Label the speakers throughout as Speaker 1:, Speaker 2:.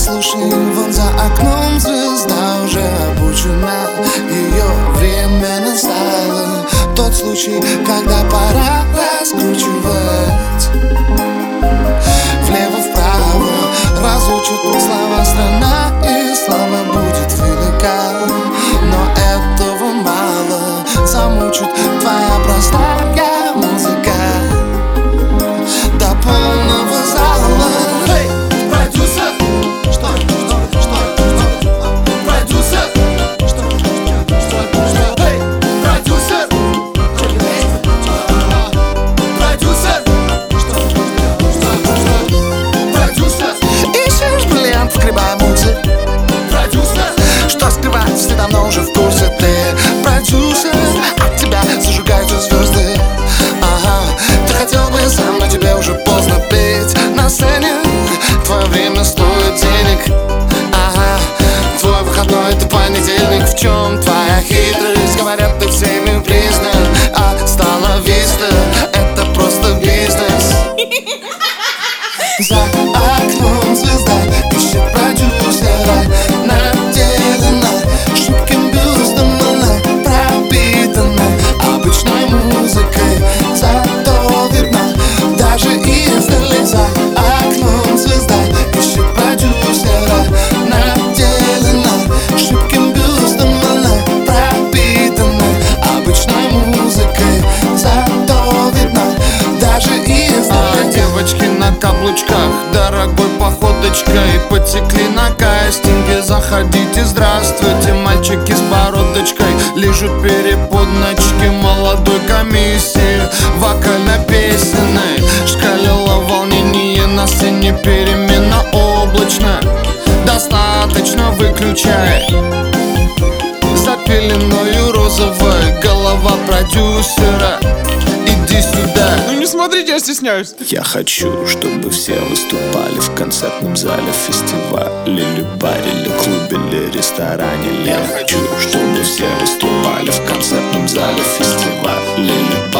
Speaker 1: послушен Вон за окном звезда уже обучена. Ее время настало. Тот случай, когда пора раскручивать.
Speaker 2: Jump. курточкой Потекли на кастинге. Заходите, здравствуйте Мальчики с бородочкой. Лежат переподночки молодой комиссии. Вокально-песенной Шкалило волнение на сцене. Перемена облачно Достаточно выключай. За пеленою розовой Голова продюсера. Иди сюда
Speaker 3: не смотрите, я стесняюсь.
Speaker 4: Я хочу, чтобы все выступали в концертном зале, фестивале, или или клубе, или ресторане. Я хочу, чтобы все выступали в концертном зале, фестивале, или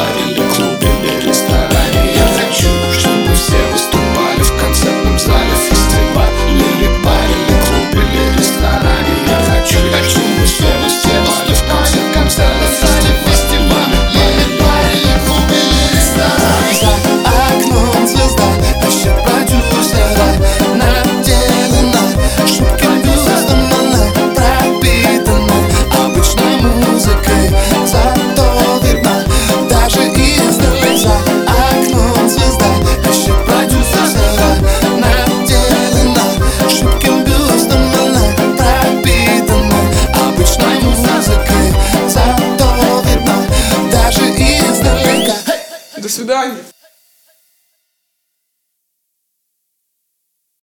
Speaker 3: свидания.